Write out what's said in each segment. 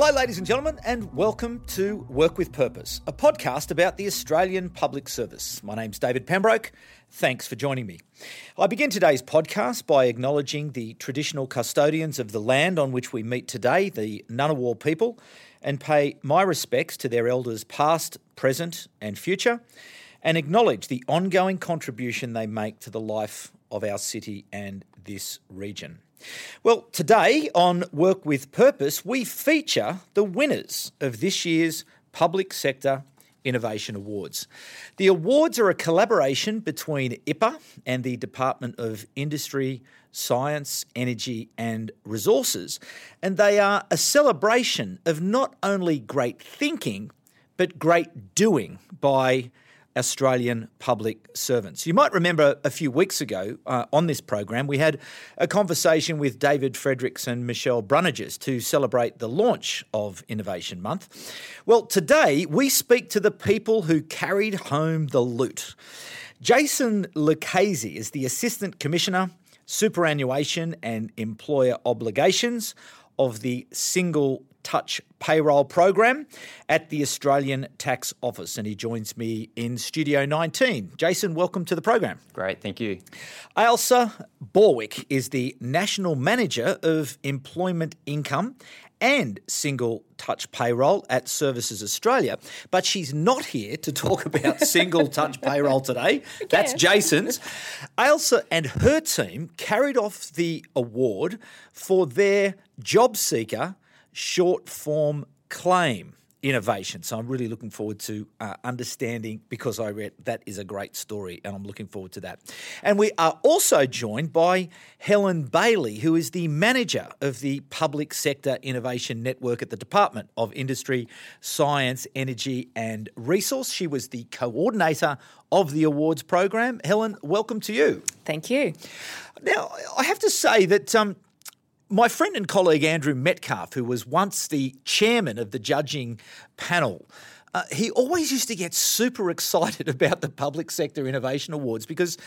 Hello, ladies and gentlemen, and welcome to Work with Purpose, a podcast about the Australian Public Service. My name's David Pembroke. Thanks for joining me. I begin today's podcast by acknowledging the traditional custodians of the land on which we meet today, the Ngunnawal people, and pay my respects to their elders past, present, and future, and acknowledge the ongoing contribution they make to the life of our city and this region. Well, today on Work with Purpose, we feature the winners of this year's Public Sector Innovation Awards. The awards are a collaboration between IPAA and the Department of Industry, Science, Energy and Resources, and they are a celebration of not only great thinking, but great doing by Australian public servants. You might remember a few weeks ago uh, on this program, we had a conversation with David Fredericks and Michelle Bruniges to celebrate the launch of Innovation Month. Well, today we speak to the people who carried home the loot. Jason Lucchese is the Assistant Commissioner, Superannuation and Employer Obligations of the Single Touch Payroll Program at the Australian Tax Office. And he joins me in Studio 19. Jason, welcome to the program. Great, thank you. Ailsa Borwick is the National Manager of Employment Income and single touch payroll at Services Australia. But she's not here to talk about single touch payroll today. That's Jason's. Ailsa and her team carried off the award for their job seeker short form claim innovation. So I'm really looking forward to uh, understanding because I read that is a great story and I'm looking forward to that. And we are also joined by Helen Bailey, who is the manager of the Public Sector Innovation Network at the Department of Industry, Science, Energy and Resource. She was the coordinator of the awards program. Helen, welcome to you. Thank you. Now, I have to say that um, my friend and colleague Andrew Metcalfe, who was once the chairman of the judging panel, uh, he always used to get super excited about the Public Sector Innovation Awards because,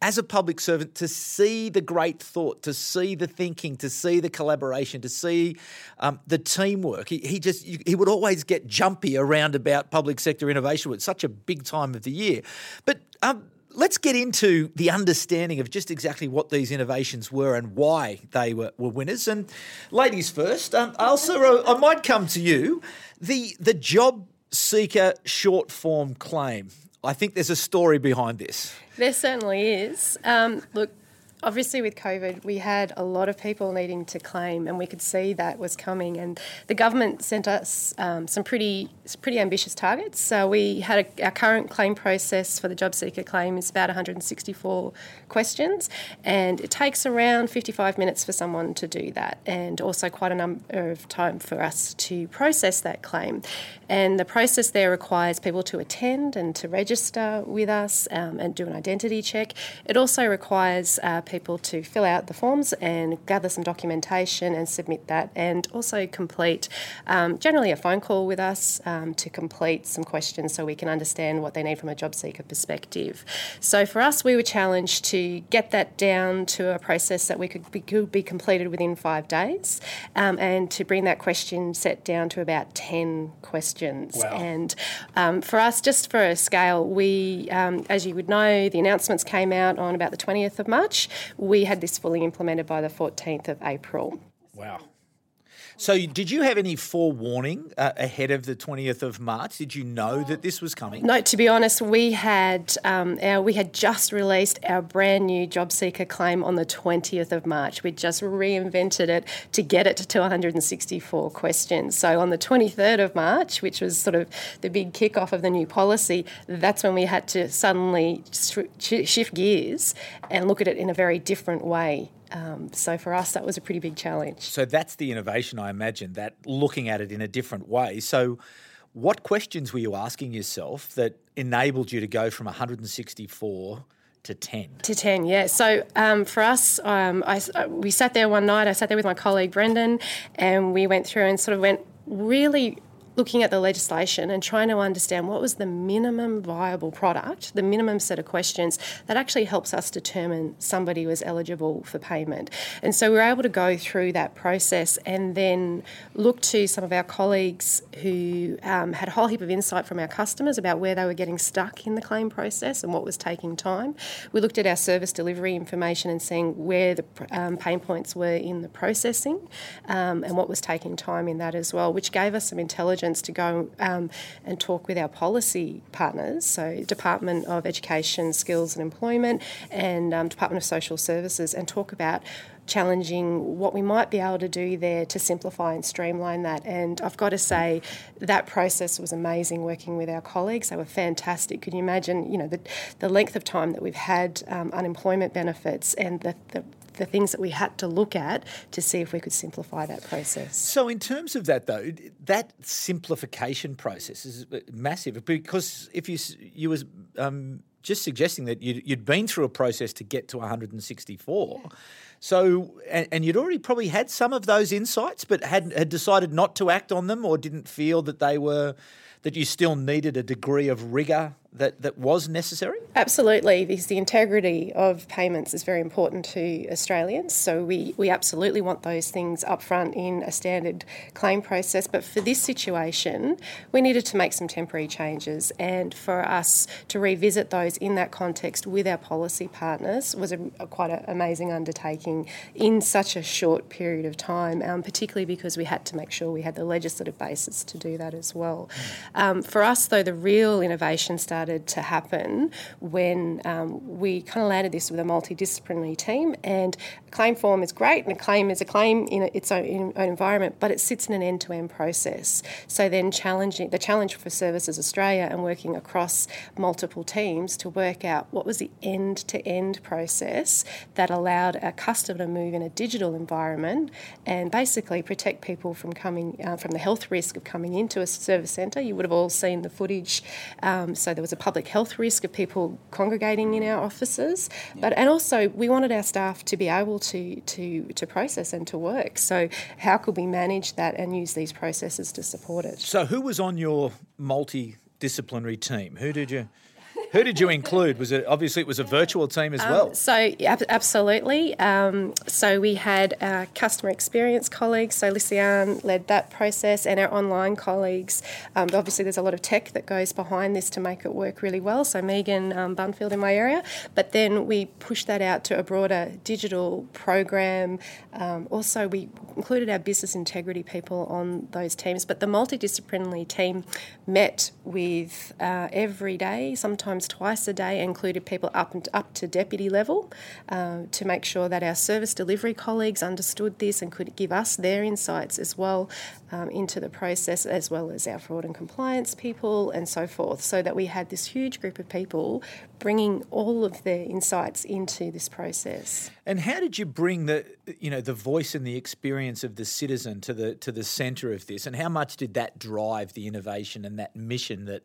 as a public servant, to see the great thought, to see the thinking, to see the collaboration, to see um, the teamwork, he, he just he would always get jumpy around about Public Sector Innovation. It's such a big time of the year, but. Um, let's get into the understanding of just exactly what these innovations were and why they were, were winners. And ladies first, um, Ailsa, uh, I might come to you. The the job seeker short form claim. I think there's a story behind this. There certainly is. Um, look, obviously with COVID, we had a lot of people needing to claim, and we could see that was coming. And the government sent us um, some pretty pretty ambitious targets. So we had a, our current claim process for the job seeker claim is about 164 questions, and it takes around 55 minutes for someone to do that, and also quite a number of time for us to process that claim. And the process there requires people to attend and to register with us um, and do an identity check. It also requires uh, people to fill out the forms and gather some documentation and submit that, and also complete um, generally a phone call with us um, to complete some questions so we can understand what they need from a job seeker perspective. So for us, we were challenged to get that down to a process that we could be, could be completed within five days, um, and to bring that question set down to about ten questions. Wow. And um, for us, just for a scale, we, um, as you would know, the announcements came out on about the 20th of March. We had this fully implemented by the 14th of April. Wow. So, did you have any forewarning uh, ahead of the 20th of March? Did you know that this was coming? No, to be honest, we had um, our, we had just released our brand new job seeker claim on the 20th of March. We just reinvented it to get it to 164 questions. So on the 23rd of March, which was sort of the big kickoff of the new policy, that's when we had to suddenly sh- shift gears and look at it in a very different way. Um, so for us, that was a pretty big challenge. So that's the innovation, I imagine, that looking at it in a different way. So, what questions were you asking yourself that enabled you to go from 164 to 10? To 10, yeah. So um, for us, um, I, we sat there one night, I sat there with my colleague Brendan, and we went through and sort of went really looking at the legislation and trying to understand what was the minimum viable product, the minimum set of questions that actually helps us determine somebody was eligible for payment. And so we were able to go through that process and then look to some of our colleagues who um, had a whole heap of insight from our customers about where they were getting stuck in the claim process and what was taking time. We looked at our service delivery information and seeing where the um, pain points were in the processing um, and what was taking time in that as well, which gave us some intelligence to go um, and talk with our policy partners, so Department of Education, Skills and Employment, and um, Department of Social Services, and talk about challenging what we might be able to do there to simplify and streamline that. And I've got to say, that process was amazing working with our colleagues. They were fantastic. Can you imagine, you know, the, the length of time that we've had um, unemployment benefits and the, the the things that we had to look at to see if we could simplify that process. So, in terms of that, though, that simplification process is massive because if you you was um, just suggesting that you'd, you'd, been through a process to get to 164. Yeah. So, and, and, you'd already probably had some of those insights, but had had decided not to act on them, or didn't feel that they were that you still needed a degree of rigor that, that was necessary? Absolutely, because the integrity of payments is very important to Australians. So we, we absolutely want those things up front in a standard claim process. But for this situation, we needed to make some temporary changes. And for us to revisit those in that context with our policy partners was a, a quite an amazing undertaking in such a short period of time, um, particularly because we had to make sure we had the legislative basis to do that as well. Mm. Um, for us, though, the real innovation started started to happen when um, we kind of landed this with a multidisciplinary team. And claim form is great, and a claim is a claim in its own, in own environment, but it sits in an end to end process. So then, challenging the challenge for Services Australia and working across multiple teams to work out what was the end to end process that allowed a customer to move in a digital environment and basically protect people from coming uh, from the health risk of coming into a service centre. You would have all seen the footage. Um, so there was a public health risk of people congregating in our offices, yeah. but and also we wanted our staff to be able to to to process and to work. So how could we manage that and use these processes to support it? So who was on your multidisciplinary team? Who did you? Who did you include? Was it obviously it was a virtual team as um, well? So absolutely. Um, so we had our customer experience colleagues. So Lysiane led that process, and our online colleagues. Um, obviously, there's a lot of tech that goes behind this to make it work really well. So Megan um, Bunfield in my area, but then we pushed that out to a broader digital program. Um, also, we included our business integrity people on those teams, but the multidisciplinary team met with uh, every day, sometimes twice a day, included people up and up to deputy level uh, to make sure that our service delivery colleagues understood this and could give us their insights as well um, into the process, as well as our fraud and compliance people and so forth, so that we had this huge group of people bringing all of their insights into this process. And how did you bring the you know the voice and the experience of the citizen to the to the centre of this, and how much did that drive the innovation and that mission that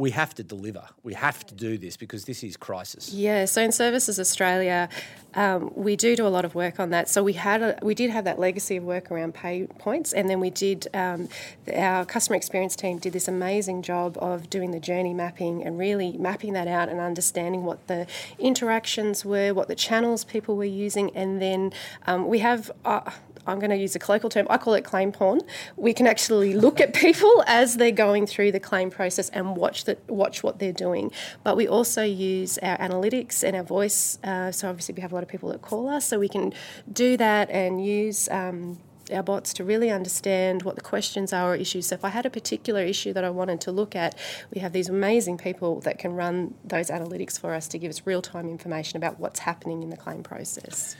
we have to deliver. We have to do this because this is crisis. Yeah. So in Services Australia, um, we do do a lot of work on that. So we had a, we did have that legacy of work around pay points, and then we did um, our customer experience team did this amazing job of doing the journey mapping and really mapping that out and understanding what the interactions were, what the channels people were using, and then um, we have. Uh, I'm going to use a colloquial term, I call it claim porn. We can actually look at people as they're going through the claim process and watch the, watch what they're doing. But we also use our analytics and our voice. Uh, so obviously we have a lot of people that call us, so we can do that and use. Um, our bots to really understand what the questions are or issues. So if I had a particular issue that I wanted to look at, we have these amazing people that can run those analytics for us to give us real time information about what's happening in the claim process.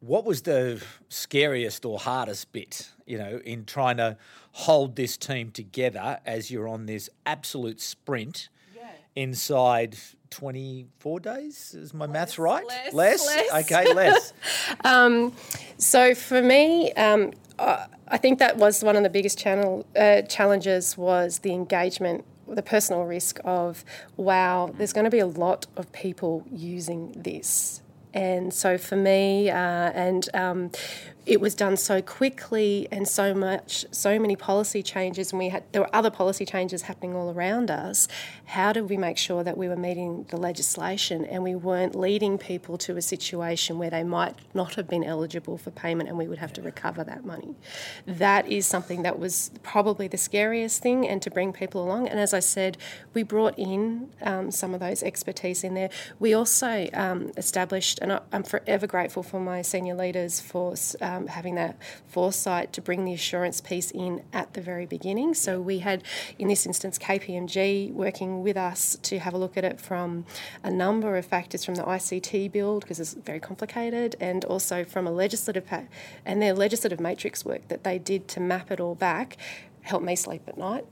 What was the scariest or hardest bit, you know, in trying to hold this team together as you're on this absolute sprint yeah. inside 24 days? Is my less, maths right? Less? less? less. Okay, less. um, so for me, um, I think that was one of the biggest channel, uh, challenges was the engagement the personal risk of wow there's going to be a lot of people using this and so for me, uh, and um, it was done so quickly and so much, so many policy changes, and we had there were other policy changes happening all around us. How did we make sure that we were meeting the legislation and we weren't leading people to a situation where they might not have been eligible for payment and we would have to recover that money? That is something that was probably the scariest thing, and to bring people along. And as I said, we brought in um, some of those expertise in there. We also um, established, and I'm forever grateful for my senior leaders for. Um, um, having that foresight to bring the assurance piece in at the very beginning. So we had, in this instance, KPMG working with us to have a look at it from a number of factors from the ICT build, because it's very complicated, and also from a legislative pa- and their legislative matrix work that they did to map it all back helped me sleep at night.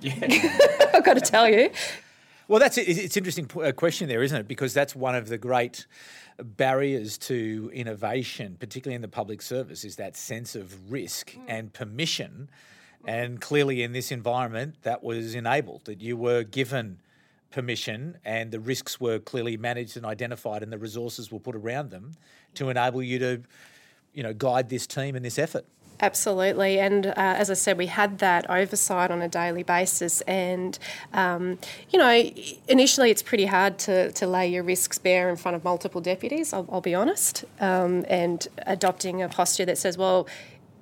Yeah. I've got to tell you. Well, that's it. It's an interesting uh, question there, isn't it? Because that's one of the great barriers to innovation, particularly in the public service, is that sense of risk mm. and permission. And clearly, in this environment, that was enabled, that you were given permission and the risks were clearly managed and identified and the resources were put around them to enable you to you know guide this team in this effort Absolutely, and uh, as I said, we had that oversight on a daily basis. And um, you know, initially it's pretty hard to, to lay your risks bare in front of multiple deputies. I'll, I'll be honest, um, and adopting a posture that says, well.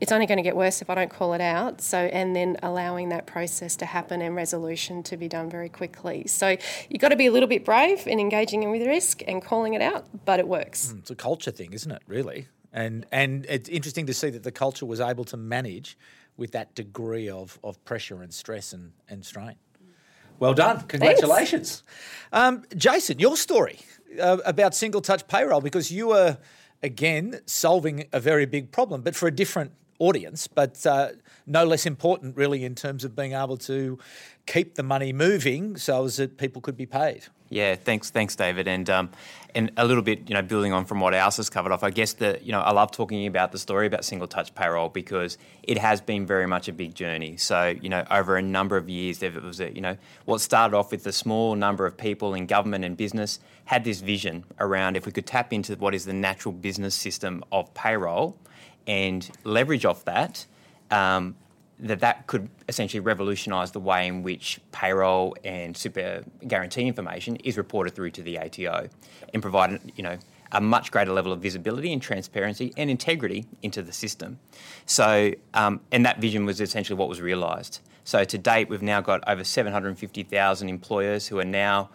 It's only going to get worse if I don't call it out. So, and then allowing that process to happen and resolution to be done very quickly. So, you've got to be a little bit brave in engaging in with risk and calling it out, but it works. Mm, it's a culture thing, isn't it? Really. And and it's interesting to see that the culture was able to manage with that degree of, of pressure and stress and, and strain. Well done. Congratulations. Um, Jason, your story uh, about single touch payroll, because you were, again, solving a very big problem, but for a different audience, but uh, no less important, really, in terms of being able to keep the money moving so as that people could be paid. Yeah, thanks, thanks, David, and um, and a little bit, you know, building on from what Alice has covered off. I guess that you know I love talking about the story about single touch payroll because it has been very much a big journey. So you know, over a number of years, there was a you know what started off with a small number of people in government and business had this vision around if we could tap into what is the natural business system of payroll and leverage off that. Um, that that could essentially revolutionise the way in which payroll and super guarantee information is reported through to the ATO, and provide you know a much greater level of visibility and transparency and integrity into the system. So, um, and that vision was essentially what was realised. So to date, we've now got over 750,000 employers who are now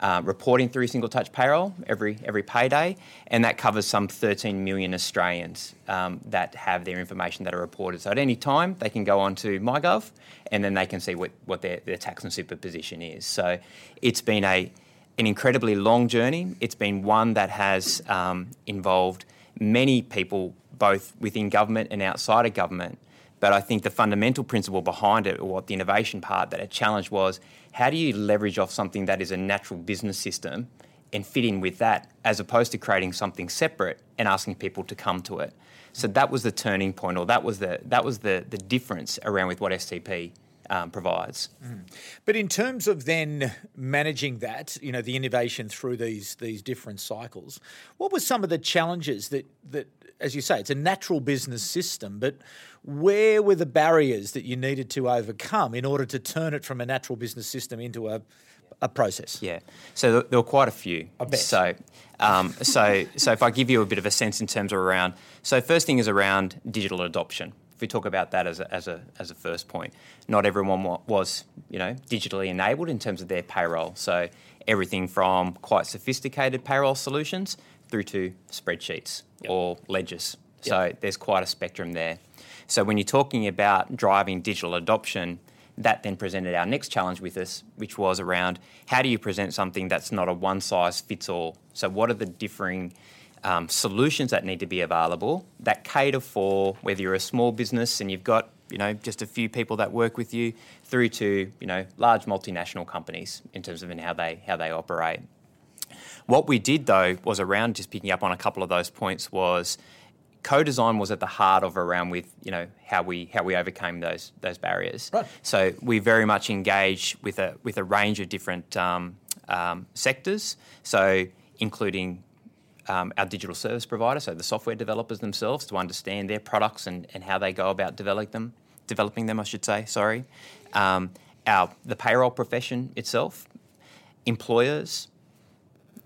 uh, reporting through single touch payroll every every payday, and that covers some 13 million Australians um, that have their information that are reported. So at any time, they can go on to MyGov, and then they can see what, what their, their tax and super position is. So it's been a an incredibly long journey. It's been one that has um, involved many people, both within government and outside of government. But I think the fundamental principle behind it, or what the innovation part that it challenged was, how do you leverage off something that is a natural business system and fit in with that, as opposed to creating something separate and asking people to come to it? So that was the turning point, or that was the that was the the difference around with what STP um, provides. Mm. But in terms of then managing that, you know, the innovation through these these different cycles, what were some of the challenges that that, as you say, it's a natural business system, but where were the barriers that you needed to overcome in order to turn it from a natural business system into a, a process? Yeah, so there were quite a few. I bet. So, um, so, so if I give you a bit of a sense in terms of around, so first thing is around digital adoption. If we talk about that as a, as a, as a first point, not everyone was, you know, digitally enabled in terms of their payroll. So everything from quite sophisticated payroll solutions through to spreadsheets yep. or ledgers. So yep. there's quite a spectrum there. So when you're talking about driving digital adoption, that then presented our next challenge with us, which was around how do you present something that's not a one size fits all? So, what are the differing um, solutions that need to be available that cater for whether you're a small business and you've got you know just a few people that work with you through to you know large multinational companies in terms of in how they how they operate. What we did though was around just picking up on a couple of those points was co-design was at the heart of around with you know how we how we overcame those those barriers. Right. So we very much engage with a with a range of different um, um, sectors. So including um, our digital service provider, so the software developers themselves, to understand their products and, and how they go about developing them, developing them, I should say. Sorry, um, our the payroll profession itself, employers,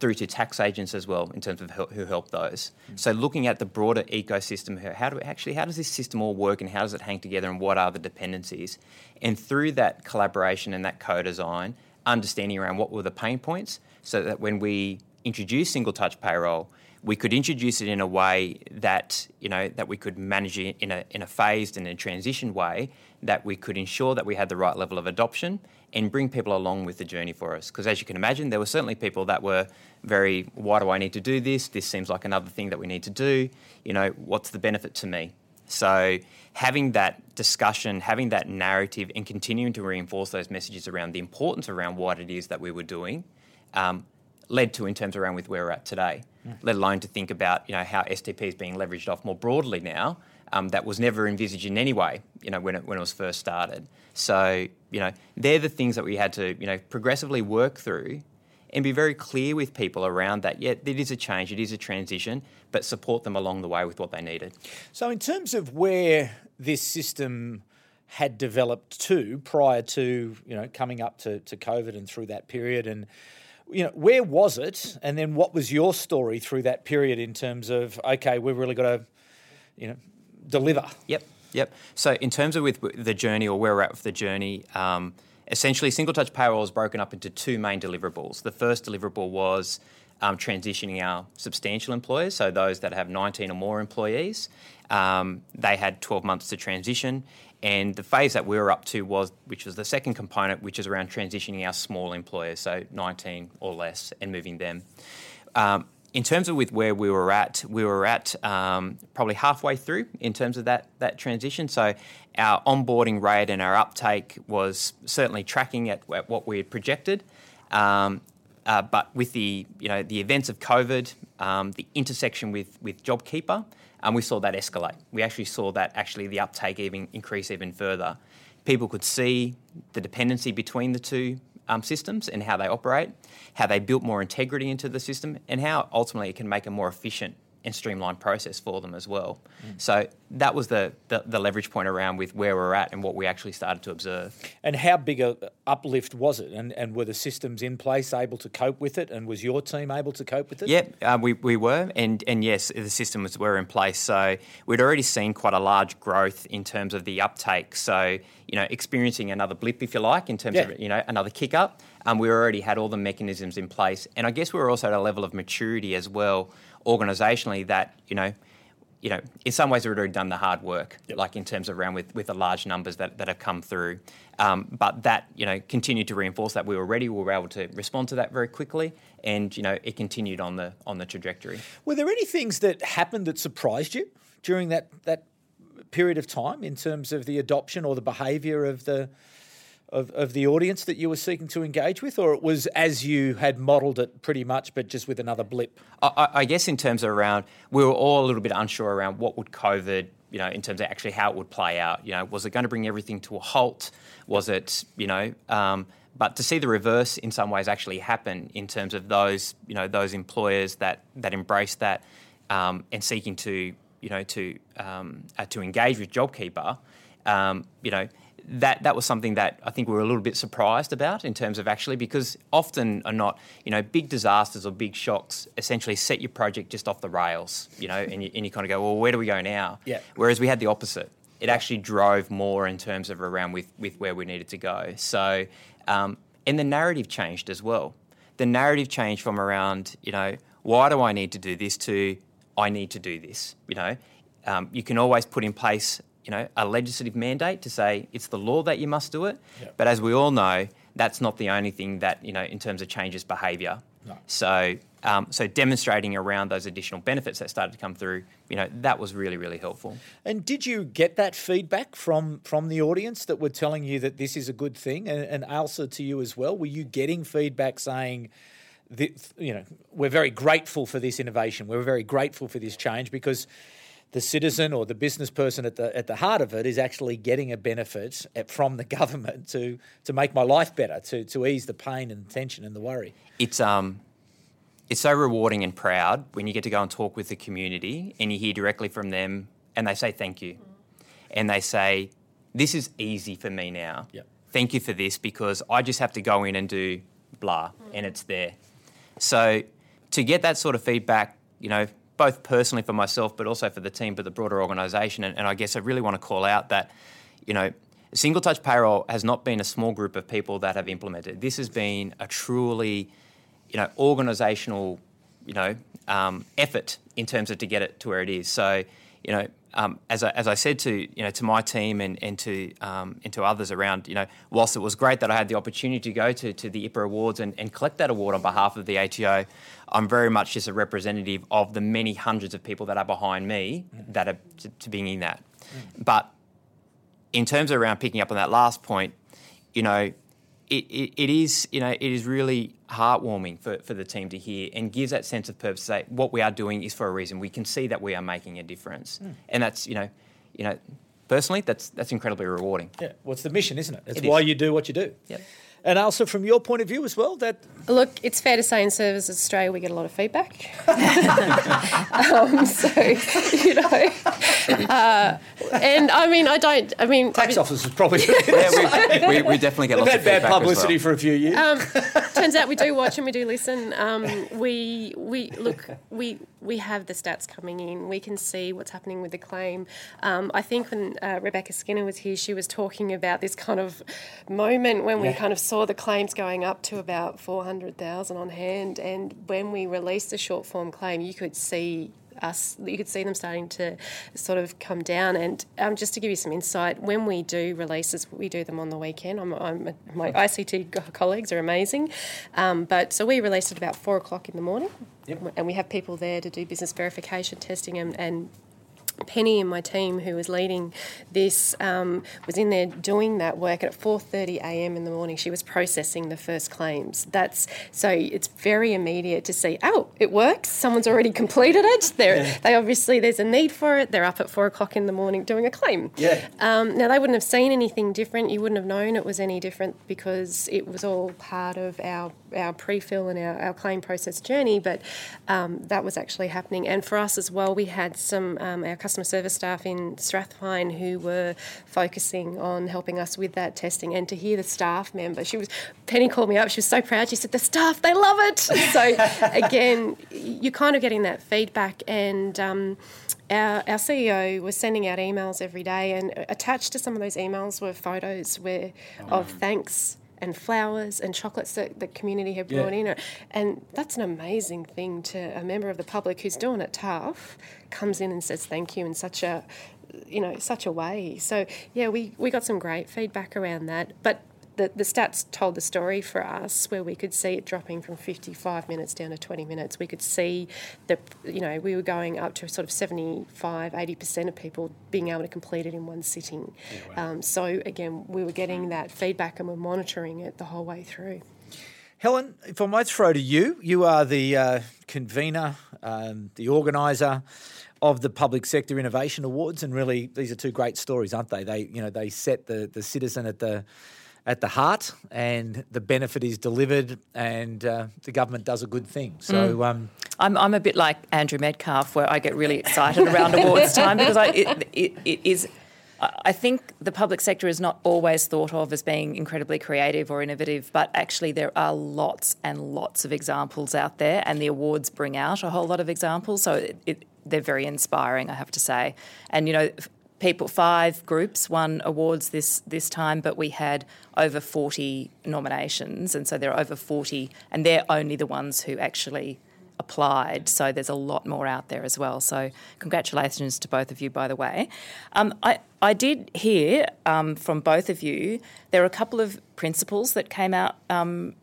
through to tax agents as well in terms of who help those. Mm. So looking at the broader ecosystem, here, how do we, actually how does this system all work and how does it hang together and what are the dependencies? And through that collaboration and that co-design, understanding around what were the pain points, so that when we introduce single touch payroll, we could introduce it in a way that you know that we could manage it in a in a phased and a transition way that we could ensure that we had the right level of adoption and bring people along with the journey for us. Because as you can imagine, there were certainly people that were very, why do I need to do this? This seems like another thing that we need to do. You know, what's the benefit to me? So having that discussion, having that narrative, and continuing to reinforce those messages around the importance around what it is that we were doing, um, led to in terms around with where we're at today. Mm. Let alone to think about you know how STP is being leveraged off more broadly now um, that was never envisaged in any way, you know, when it, when it was first started. So, you know, they're the things that we had to, you know, progressively work through and be very clear with people around that. Yeah, it is a change, it is a transition, but support them along the way with what they needed. So, in terms of where this system had developed to prior to, you know, coming up to, to COVID and through that period and you know, where was it, and then what was your story through that period in terms of okay, we've really got to, you know, deliver. Yep, yep. So in terms of with the journey or where we're at with the journey, um, essentially single touch payroll is broken up into two main deliverables. The first deliverable was um, transitioning our substantial employers, so those that have 19 or more employees. Um, they had 12 months to transition, and the phase that we were up to was, which was the second component, which is around transitioning our small employers, so 19 or less, and moving them. Um, in terms of with where we were at, we were at um, probably halfway through in terms of that that transition. So our onboarding rate and our uptake was certainly tracking at, at what we had projected. Um, uh, but with the you know the events of COVID, um, the intersection with with JobKeeper, we saw that escalate. We actually saw that actually the uptake even increase even further. People could see the dependency between the two um, systems and how they operate, how they built more integrity into the system, and how ultimately it can make a more efficient and streamlined process for them as well. Mm. So that was the, the, the, leverage point around with where we're at and what we actually started to observe. And how big a uplift was it? And, and were the systems in place able to cope with it? And was your team able to cope with it? Yeah, uh, we, we were. And, and yes, the systems were in place. So we'd already seen quite a large growth in terms of the uptake. So, you know, experiencing another blip, if you like, in terms yeah. of, you know, another kick up. Um, we already had all the mechanisms in place. And I guess we were also at a level of maturity as well organisationally that you know you know, in some ways, we've already done the hard work, yep. like in terms of around with, with the large numbers that, that have come through. Um, but that, you know, continued to reinforce that we were ready. We were able to respond to that very quickly, and you know, it continued on the on the trajectory. Were there any things that happened that surprised you during that that period of time in terms of the adoption or the behaviour of the of, of the audience that you were seeking to engage with, or it was as you had modelled it pretty much, but just with another blip? I, I, guess in terms of around, we were all a little bit unsure around what would COVID, you know, in terms of actually how it would play out. You know, was it going to bring everything to a halt? Was it, you know, um, but to see the reverse in some ways actually happen in terms of those, you know, those employers that that embrace that um, and seeking to, you know, to um, uh, to engage with JobKeeper, um, you know that that was something that I think we were a little bit surprised about in terms of actually because often are not you know big disasters or big shocks essentially set your project just off the rails you know and you, and you kind of go well where do we go now? Yeah. Whereas we had the opposite. It actually drove more in terms of around with with where we needed to go. So um, and the narrative changed as well. The narrative changed from around you know why do I need to do this? to I need to do this you know? Um, you can always put in place you know, a legislative mandate to say it's the law that you must do it. Yep. But as we all know, that's not the only thing that, you know, in terms of changes behaviour. No. So, um, so demonstrating around those additional benefits that started to come through, you know, that was really, really helpful. And did you get that feedback from from the audience that were telling you that this is a good thing, and, and Ailsa to you as well? Were you getting feedback saying? That, you know, we're very grateful for this innovation. We're very grateful for this change because the citizen or the business person at the at the heart of it is actually getting a benefit from the government to to make my life better, to to ease the pain and tension and the worry. It's um, it's so rewarding and proud when you get to go and talk with the community and you hear directly from them and they say thank you. And they say, This is easy for me now. Yep. Thank you for this because I just have to go in and do blah and it's there. So to get that sort of feedback, you know, both personally for myself but also for the team but the broader organisation and, and I guess I really want to call out that, you know, single touch payroll has not been a small group of people that have implemented. This has been a truly you know, organisational, you know, um, effort in terms of to get it to where it is. So, you know, um, as, I, as I said to you know to my team and, and to um, and to others around, you know, whilst it was great that I had the opportunity to go to, to the IPAA Awards and, and collect that award on behalf of the ATO, I'm very much just a representative of the many hundreds of people that are behind me that are to, to being in that. Mm. But in terms of around picking up on that last point, you know, it, it, it is you know it is really heartwarming for, for the team to hear and gives that sense of purpose. Say what we are doing is for a reason. We can see that we are making a difference, mm. and that's you know you know personally that's that's incredibly rewarding. Yeah, well, it's the mission, isn't it? It's it why is. you do what you do. Yep. And also from your point of view as well, that look, it's fair to say in Services Australia we get a lot of feedback. um, so you know, uh, and I mean, I don't. I mean, tax I officers probably. yeah, we, we, we, definitely get We've lots of bad publicity well. for a few years. Um, turns out we do watch and we do listen. Um, we we look we we have the stats coming in. We can see what's happening with the claim. Um, I think when uh, Rebecca Skinner was here, she was talking about this kind of moment when we kind of saw the claims going up to about four hundred thousand on hand, and when we released the short form claim, you could see us, you could see them starting to sort of come down. And um, just to give you some insight, when we do releases, we do them on the weekend. I'm, I'm, my ICT colleagues are amazing. Um, but so we release at about four o'clock in the morning. Yep. And we have people there to do business verification testing and, and Penny and my team, who was leading this, um, was in there doing that work. And at 4:30 a.m. in the morning, she was processing the first claims. That's so it's very immediate to see. Oh, it works. Someone's already completed it. They yeah. they obviously there's a need for it. They're up at four o'clock in the morning doing a claim. Yeah. Um, now they wouldn't have seen anything different. You wouldn't have known it was any different because it was all part of our our pre-fill and our, our claim process journey. But um, that was actually happening. And for us as well, we had some um, our customer service staff in Strathpine who were focusing on helping us with that testing. And to hear the staff member, she was Penny called me up. She was so proud. She said, "The staff, they love it." So again, you're kind of getting that feedback and. Um, our, our CEO was sending out emails every day, and attached to some of those emails were photos where oh, of thanks and flowers and chocolates that the community have brought yeah. in. And that's an amazing thing to a member of the public who's doing it tough comes in and says thank you in such a you know such a way. So yeah, we, we got some great feedback around that. But the, the stats told the story for us where we could see it dropping from 55 minutes down to 20 minutes. We could see that, you know, we were going up to sort of 75, 80% of people being able to complete it in one sitting. Yeah, wow. um, so, again, we were getting that feedback and we're monitoring it the whole way through. Helen, if I might throw to you, you are the uh, convener, um, the organiser of the Public Sector Innovation Awards, and really these are two great stories, aren't they? They, you know, they set the the citizen at the at the heart, and the benefit is delivered, and uh, the government does a good thing. So. Mm. Um, I'm, I'm a bit like Andrew Metcalfe, where I get really excited around awards time because I, it, it, it is. I think the public sector is not always thought of as being incredibly creative or innovative, but actually there are lots and lots of examples out there, and the awards bring out a whole lot of examples. So it, it, they're very inspiring, I have to say. And you know, people, five groups won awards this this time, but we had over 40 nominations, and so there are over 40, and they're only the ones who actually applied. So there's a lot more out there as well. So congratulations to both of you, by the way. Um, I, I did hear um, from both of you there are a couple of principles that came out um,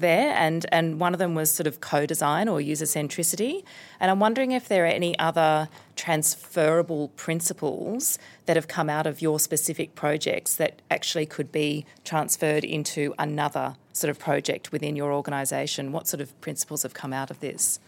there, and, and one of them was sort of co design or user centricity. And I'm wondering if there are any other transferable principles that have come out of your specific projects that actually could be transferred into another sort of project within your organisation. What sort of principles have come out of this?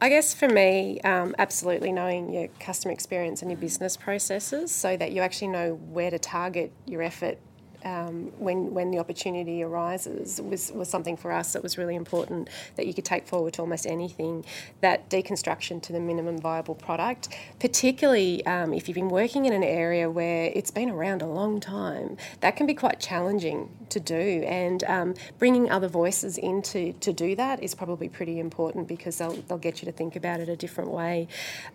I guess for me, um, absolutely knowing your customer experience and your business processes so that you actually know where to target your effort um, when when the opportunity arises was was something for us that was really important that you could take forward to almost anything. That deconstruction to the minimum viable product, particularly um, if you've been working in an area where it's been around a long time, that can be quite challenging to do. And um, bringing other voices into to do that is probably pretty important because they'll they'll get you to think about it a different way.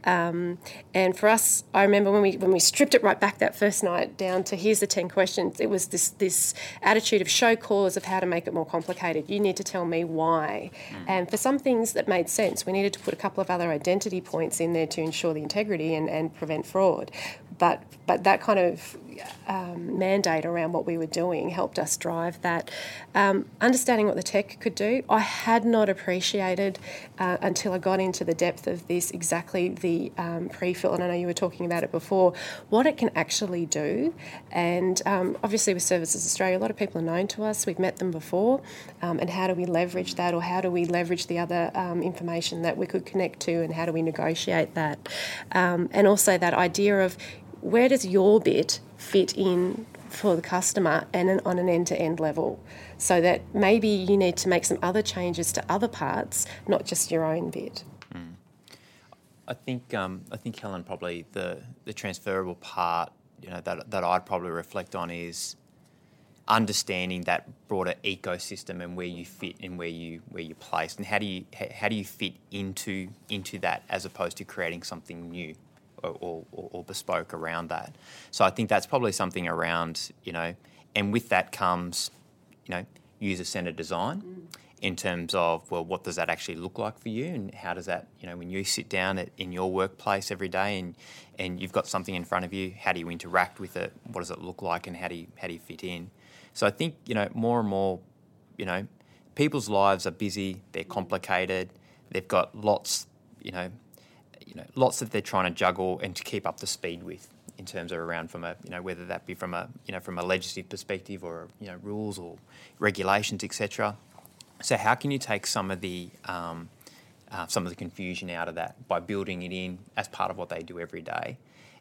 Um, and for us, I remember when we when we stripped it right back that first night down to here's the ten questions. It was this this attitude of show cause of how to make it more complicated. You need to tell me why. Mm. And for some things that made sense, we needed to put a couple of other identity points in there to ensure the integrity and, and prevent fraud. But but that kind of um, mandate around what we were doing helped us drive that. Um, understanding what the tech could do, I had not appreciated uh, until I got into the depth of this exactly the um, pre-fill, and I know you were talking about it before, what it can actually do. And um, obviously, with Services Australia, a lot of people are known to us, we've met them before, um, and how do we leverage that, or how do we leverage the other um, information that we could connect to, and how do we negotiate that? and also that idea of where does your bit fit in for the customer and an, on an end to end level? So that maybe you need to make some other changes to other parts, not just your own bit. Mm. I think um, I think Helen probably the the transferable part you know that that I'd probably reflect on is understanding that broader ecosystem and where you fit and where you where you place and how do you how do you fit into into that as opposed to creating something new or, or, or bespoke around that. So I think that's probably something around, you know, and with that comes, you know, user centered design mm. in terms of, well, what does that actually look like for you? And how does that, you know, when you sit down at, in your workplace every day and, and you've got something in front of you, how do you interact with it? What does it look like and how do you, how do you fit in? So I think, you know, more and more, you know, people's lives are busy, they're complicated, they've got lots, you know, you know, lots that they're trying to juggle and to keep up the speed with in terms of around from a, you know, whether that be from a, you know, from a legislative perspective or, you know, rules or regulations, etc. So how can you take some of the, um, uh, some of the confusion out of that by building it in as part of what they do every day?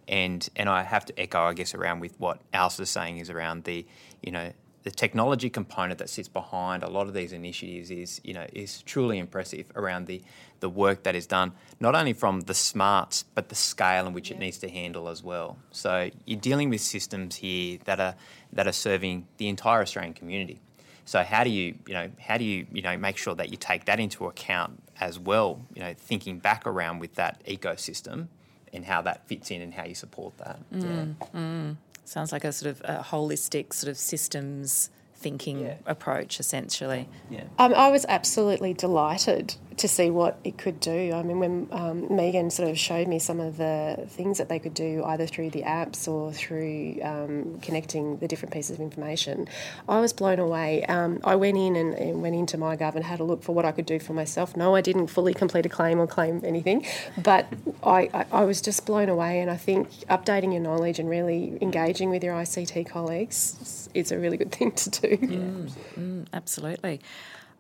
And and I have to echo, I guess, around with what Alice is saying is around the, you know, the technology component that sits behind a lot of these initiatives is, you know, is truly impressive around the, the work that is done, not only from the smarts, but the scale in which yeah. it needs to handle as well. So you're dealing with systems here that are that are serving the entire Australian community. So how do you, you know, how do you, you know, make sure that you take that into account as well? You know, thinking back around with that ecosystem and how that fits in and how you support that. Mm, yeah. mm. Sounds like a sort of a holistic sort of systems thinking yeah. approach, essentially. Yeah. Um, I was absolutely delighted to see what it could do. I mean, when um, Megan sort of showed me some of the things that they could do either through the apps or through um, connecting the different pieces of information, I was blown away. Um, I went in and, and, went into MyGov and had a look for what I could do for myself. No, I didn't fully complete a claim or claim anything, but I, I, I was just blown away. And I think updating your knowledge and really engaging with your ICT colleagues is a really good thing to do. Mm, mm, absolutely.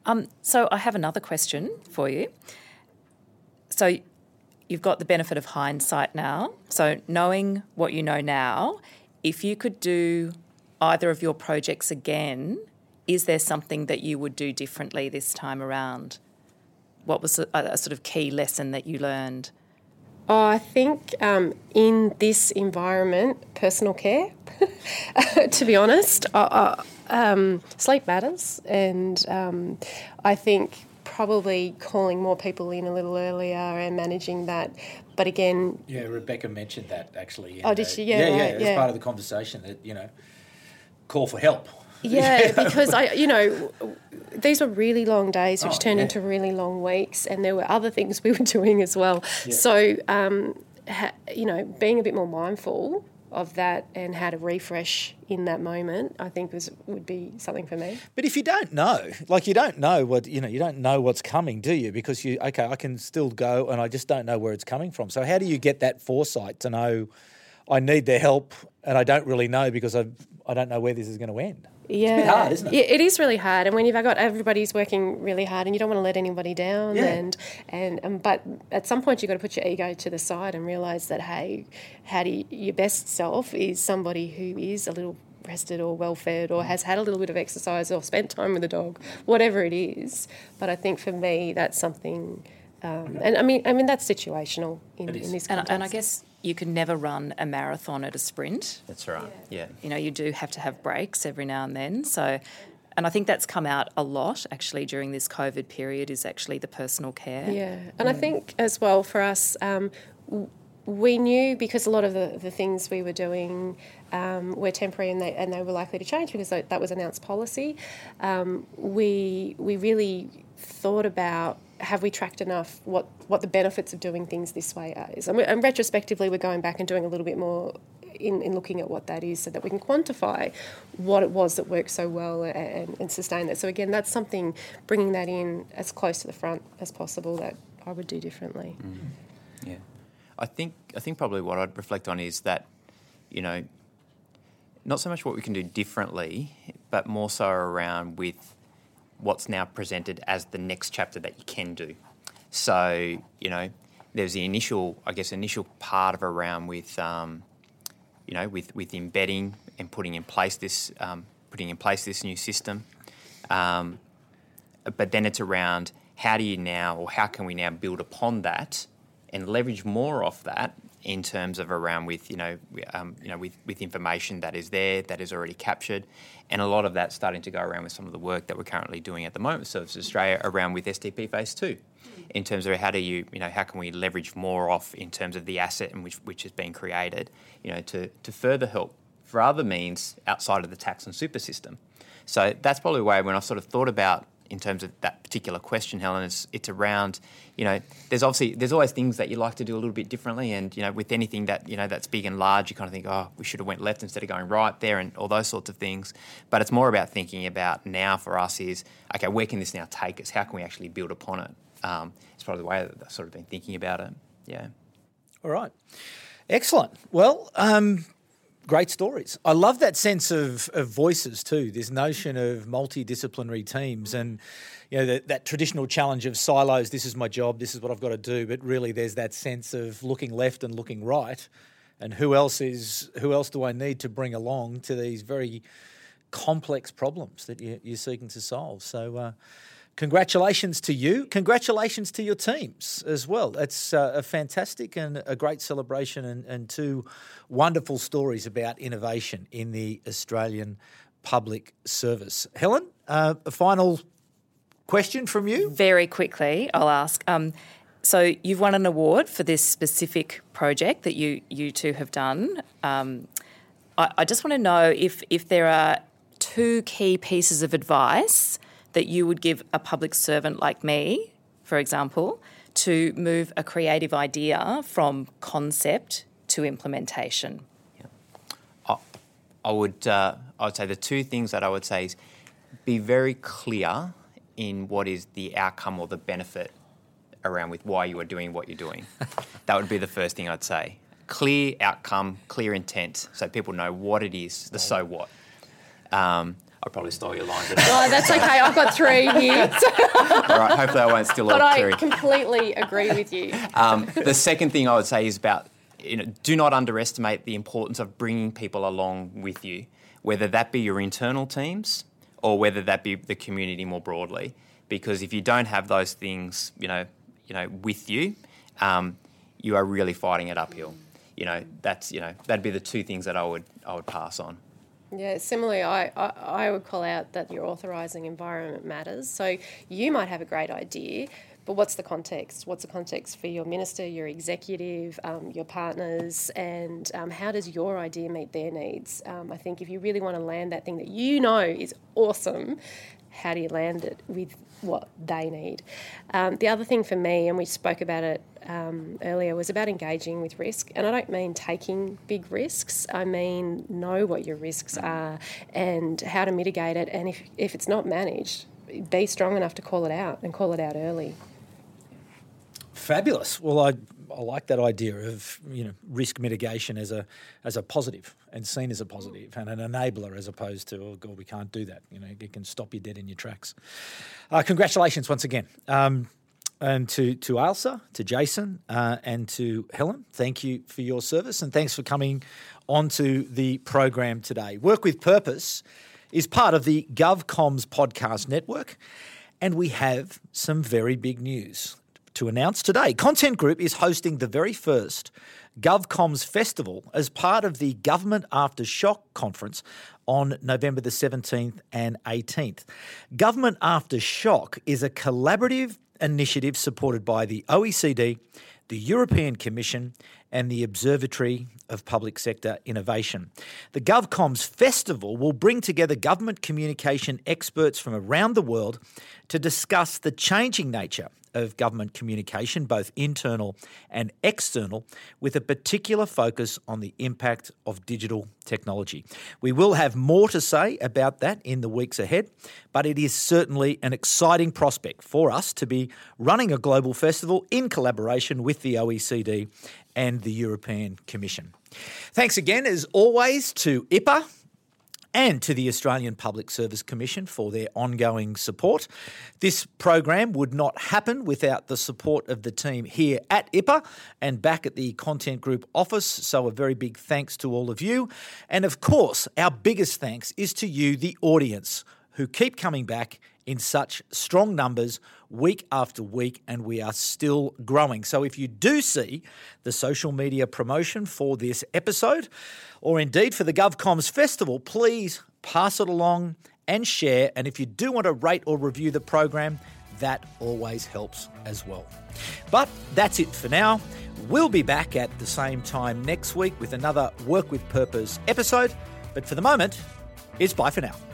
Um, so I have another question for you. So you've got the benefit of hindsight now. So knowing what you know now, if you could do either of your projects again, is there something that you would do differently this time around? What was a, a sort of key lesson that you learned? Oh, I think um, in this environment, personal care, to be honest, um, sleep matters, and um, I think probably calling more people in a little earlier and managing that. But again, yeah, Rebecca mentioned that actually. Oh, did she? Yeah, yeah, right, yeah. It's yeah. part of the conversation that you know, call for help. Yeah, because I, you know, these were really long days, which oh, turned yeah. into really long weeks, and there were other things we were doing as well. Yeah. So, um, ha, you know, being a bit more mindful of that and how to refresh in that moment, I think was would be something for me. But if you don't know, like you don't know what you know, you don't know what's coming, do you? Because you okay, I can still go, and I just don't know where it's coming from. So how do you get that foresight to know? I need their help, and I don't really know because I I don't know where this is going to end. Yeah, it's hard, isn't it? Yeah, it is really hard. And when you've got everybody's working really hard, and you don't want to let anybody down, yeah. and and um, but at some point you've got to put your ego to the side and realise that hey, how do you, your best self is somebody who is a little rested or well fed or has had a little bit of exercise or spent time with the dog, whatever it is. But I think for me, that's something. Um, and I mean, I mean that's situational in, in this and, context. and I guess you can never run a marathon at a sprint. That's right. Yeah. You know, you do have to have breaks every now and then. So, and I think that's come out a lot actually during this COVID period is actually the personal care. Yeah, and I think as well for us, um, we knew because a lot of the, the things we were doing um, were temporary and they, and they were likely to change because that that was announced policy. Um, we we really thought about have we tracked enough what, what the benefits of doing things this way is. And, we, and retrospectively, we're going back and doing a little bit more in, in looking at what that is so that we can quantify what it was that worked so well and, and sustain that. So, again, that's something, bringing that in as close to the front as possible that I would do differently. Mm. Yeah, I think I think probably what I'd reflect on is that, you know, not so much what we can do differently, but more so around with what's now presented as the next chapter that you can do. So you know, there's the initial, I guess, initial part of around with, um, you know, with with embedding and putting in place this um, putting in place this new system. Um, but then it's around how do you now, or how can we now build upon that and leverage more off that in terms of around with you know um, you know with, with information that is there that is already captured, and a lot of that starting to go around with some of the work that we're currently doing at the moment, Services Australia around with STP Phase Two, in terms of how do you you know how can we leverage more off in terms of the asset in which which has been created, you know to to further help for other means outside of the tax and super system. So that's probably why when I've sort of thought about in terms of that particular question, Helen, it's, it's around, you know, there's obviously, there's always things that you like to do a little bit differently. And, you know, with anything that, you know, that's big and large, you kind of think, oh, we should have went left instead of going right there and all those sorts of things. But it's more about thinking about now for us is, okay, where can this now take us? How can we actually build upon it? Um, it's probably the way that I've sort of been thinking about it. Yeah. All right. Excellent. Well, um, great stories. I love that sense of, of voices too. This notion of multidisciplinary teams and you know that, that traditional challenge of silos. This is my job. This is what I've got to do. But really, there's that sense of looking left and looking right, and who else is who else do I need to bring along to these very complex problems that you, you're seeking to solve. So. Uh, Congratulations to you. Congratulations to your teams as well. It's uh, a fantastic and a great celebration, and, and two wonderful stories about innovation in the Australian public service. Helen, uh, a final question from you. Very quickly, I'll ask. Um, so you've won an award for this specific project that you you two have done. Um, I, I just want to know if if there are two key pieces of advice that you would give a public servant like me, for example, to move a creative idea from concept to implementation? I, I would uh, I would say the two things that I would say is be very clear in what is the outcome or the benefit around with why you are doing what you're doing. that would be the first thing I'd say. Clear outcome, clear intent, so people know what it is, the so what. Um, I probably stole your line. I? Oh, that's okay. I've got three here, All right, hopefully I won't steal but all I three. completely agree with you. Um, the second thing I would say is about you know, do not underestimate the importance of bringing people along with you, whether that be your internal teams or whether that be the community more broadly. Because if you don't have those things, you know, you know, with you, um, you are really fighting it uphill. You know, that's you know, that'd be the two things that I would I would pass on. Yeah, similarly, I, I, I would call out that your authorising environment matters. So you might have a great idea, but what's the context? What's the context for your minister, your executive, um, your partners, and um, how does your idea meet their needs? Um, I think if you really want to land that thing that you know is awesome, how do you land it with what they need? Um, the other thing for me, and we spoke about it um, earlier, was about engaging with risk. And I don't mean taking big risks, I mean know what your risks are and how to mitigate it. And if, if it's not managed, be strong enough to call it out and call it out early. Fabulous. Well, I, I like that idea of you know risk mitigation as a as a positive and seen as a positive and an enabler as opposed to oh god we can't do that. You know it can stop you dead in your tracks. Uh, congratulations once again. Um, and to to Ailsa, to Jason, uh, and to Helen. Thank you for your service, and thanks for coming onto the program today. Work with Purpose is part of the GovComms podcast network, and we have some very big news to announce today. Content Group is hosting the very first GovComms Festival as part of the Government After Shock Conference on November the 17th and 18th. Government After Shock is a collaborative initiative supported by the OECD, the European Commission, and the Observatory of Public Sector Innovation. The GovComms Festival will bring together government communication experts from around the world to discuss the changing nature of government communication, both internal and external, with a particular focus on the impact of digital technology. We will have more to say about that in the weeks ahead, but it is certainly an exciting prospect for us to be running a global festival in collaboration with the OECD and the European Commission. Thanks again, as always, to IPAA and to the Australian Public Service Commission for their ongoing support. This program would not happen without the support of the team here at IPAA and back at the Content Group office. So, a very big thanks to all of you. And of course, our biggest thanks is to you, the audience, who keep coming back in such strong numbers week after week, and we are still growing. So, if you do see the social media promotion for this episode, or indeed for the GovComms Festival, please pass it along and share. And if you do want to rate or review the program, that always helps as well. But that's it for now. We'll be back at the same time next week with another Work with Purpose episode. But for the moment, it's bye for now.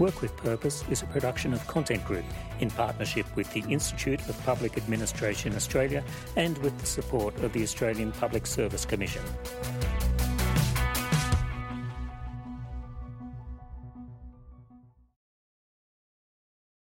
Work with Purpose is a production of Content Group in partnership with the Institute of Public Administration Australia and with the support of the Australian Public Service Commission.